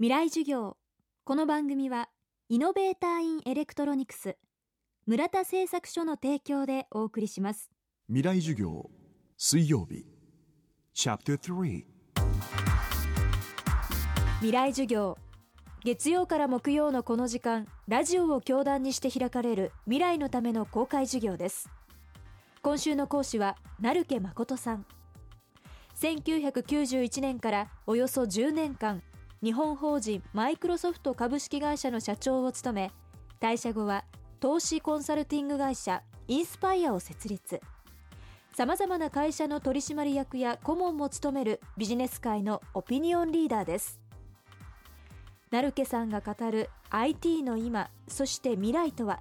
未来授業。この番組はイノベーターインエレクトロニクス村田製作所の提供でお送りします。未来授業水曜日チャプター3未来授業。月曜から木曜のこの時間ラジオを教壇にして開かれる未来のための公開授業です。今週の講師は成家誠さん。1991年からおよそ10年間日本法人マイクロソフト株式会社の社長を務め退社後は投資コンサルティング会社インスパイアを設立。さまざまな会社の取締役や顧問も務めるビジネス界のオピニオンリーダーです。成家さんが語る IT の今そして未来とは。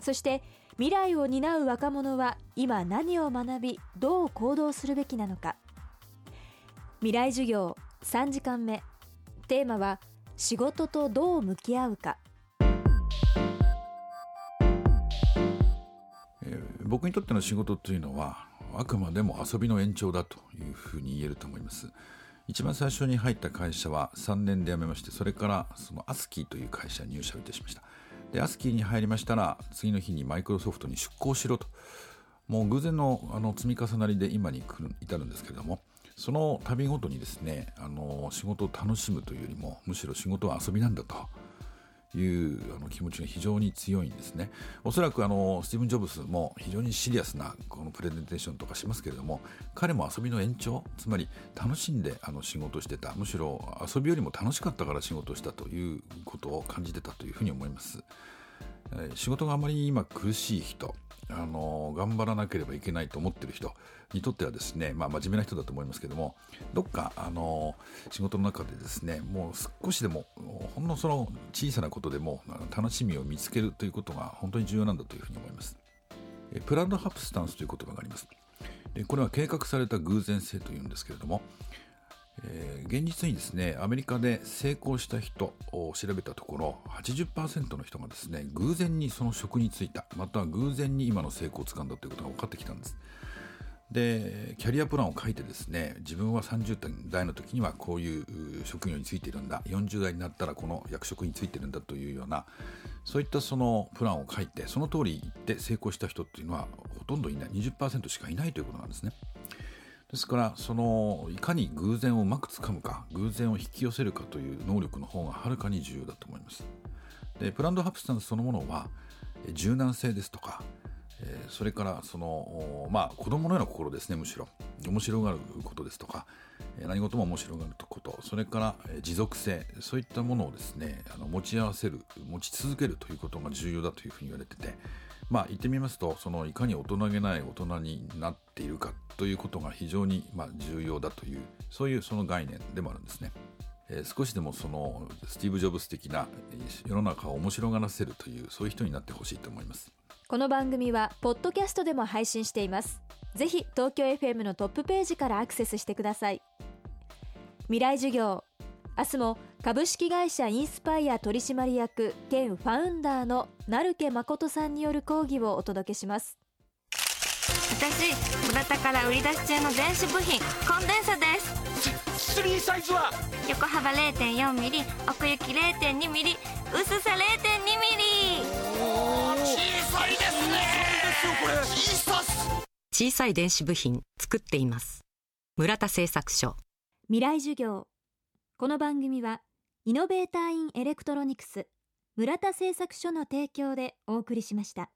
そして未来を担う若者は今何を学びどう行動するべきなのか。未来授業3時間目。テーマは仕事とどう向き合うか。えー僕にとっての仕事というのはあくまでも遊びの延長だというふうに言えると思います。一番最初に入った会社は3年で辞めましてそれからそのアスキーという会社に入社をいたしました。でアスキーに入りましたら次の日にマイクロソフトに出向しろと。もう偶然のあの積み重なりで今に至るんですけれどもその度ごとにですねあの仕事を楽しむというよりもむしろ仕事は遊びなんだというあの気持ちが非常に強いんですね。おそらくあのスティーブン・ジョブズも非常にシリアスなこのプレゼンテーションとかしますけれども彼も遊びの延長つまり楽しんであの仕事してたむしろ遊びよりも楽しかったから仕事したということを感じてたというふうに思います。仕事があまり今苦しい人あの頑張らなければいけないと思ってる人にとってはですね、まあ、真面目な人だと思いますけどもどっかあの仕事の中でですねもう少しでもほんのその小さなことでも楽しみを見つけるということが本当に重要なんだというふうに思います。えプランドハプスタンスという言葉があります。これは計画された偶然性というんですけれども、えー現実にですねアメリカで成功した人を調べたところ80%の人がですね偶然にその職に就いた。または偶然に今の成功をつかんだということが分かってきたんです。でキャリアプランを書いてですね自分は30代の時にはこういう職業についているんだ。40代になったらこの役職についてるんだというようなそういったそのプランを書いてその通り言って成功した人っていうのはほとんどいない。20%しかいないということなんですね。ですからそのいかに偶然をうまくつかむか偶然を引き寄せるかという能力の方がはるかに重要だと思います。でプランドハプスタンスそのものは柔軟性ですとかそれからそのまあ子供のような心ですねむしろ。面白がることですとか何事も面白がることそれから持続性そういったものをですねあの持ち合わせる持ち続けるということが重要だというふうに言われててまあ言ってみますとそのいかに大人げない大人になっているかということが非常にまあ重要だというそういうその概念でもあるんですね。えー少しでもそのスティーブ・ジョブズ的な世の中を面白がらせるというそういう人になってほしいと思います。この番組はポッドキャストでも配信していますぜひ東京 FM のトップページからアクセスしてください未来授業明日も株式会社インスパイア取締役兼ファウンダーの成家誠さんによる講義をお届けします。私村田から売り出し中の電子部品コンデンサです。スリーサイズは？横幅0.4ミリ奥行き0.2ミリ薄さ0.2ミリ。小さいですね。小さい電子部品作っています。村田製作所。未来授業この番組はイノベーターインエレクトロニクス村田製作所の提供でお送りしました。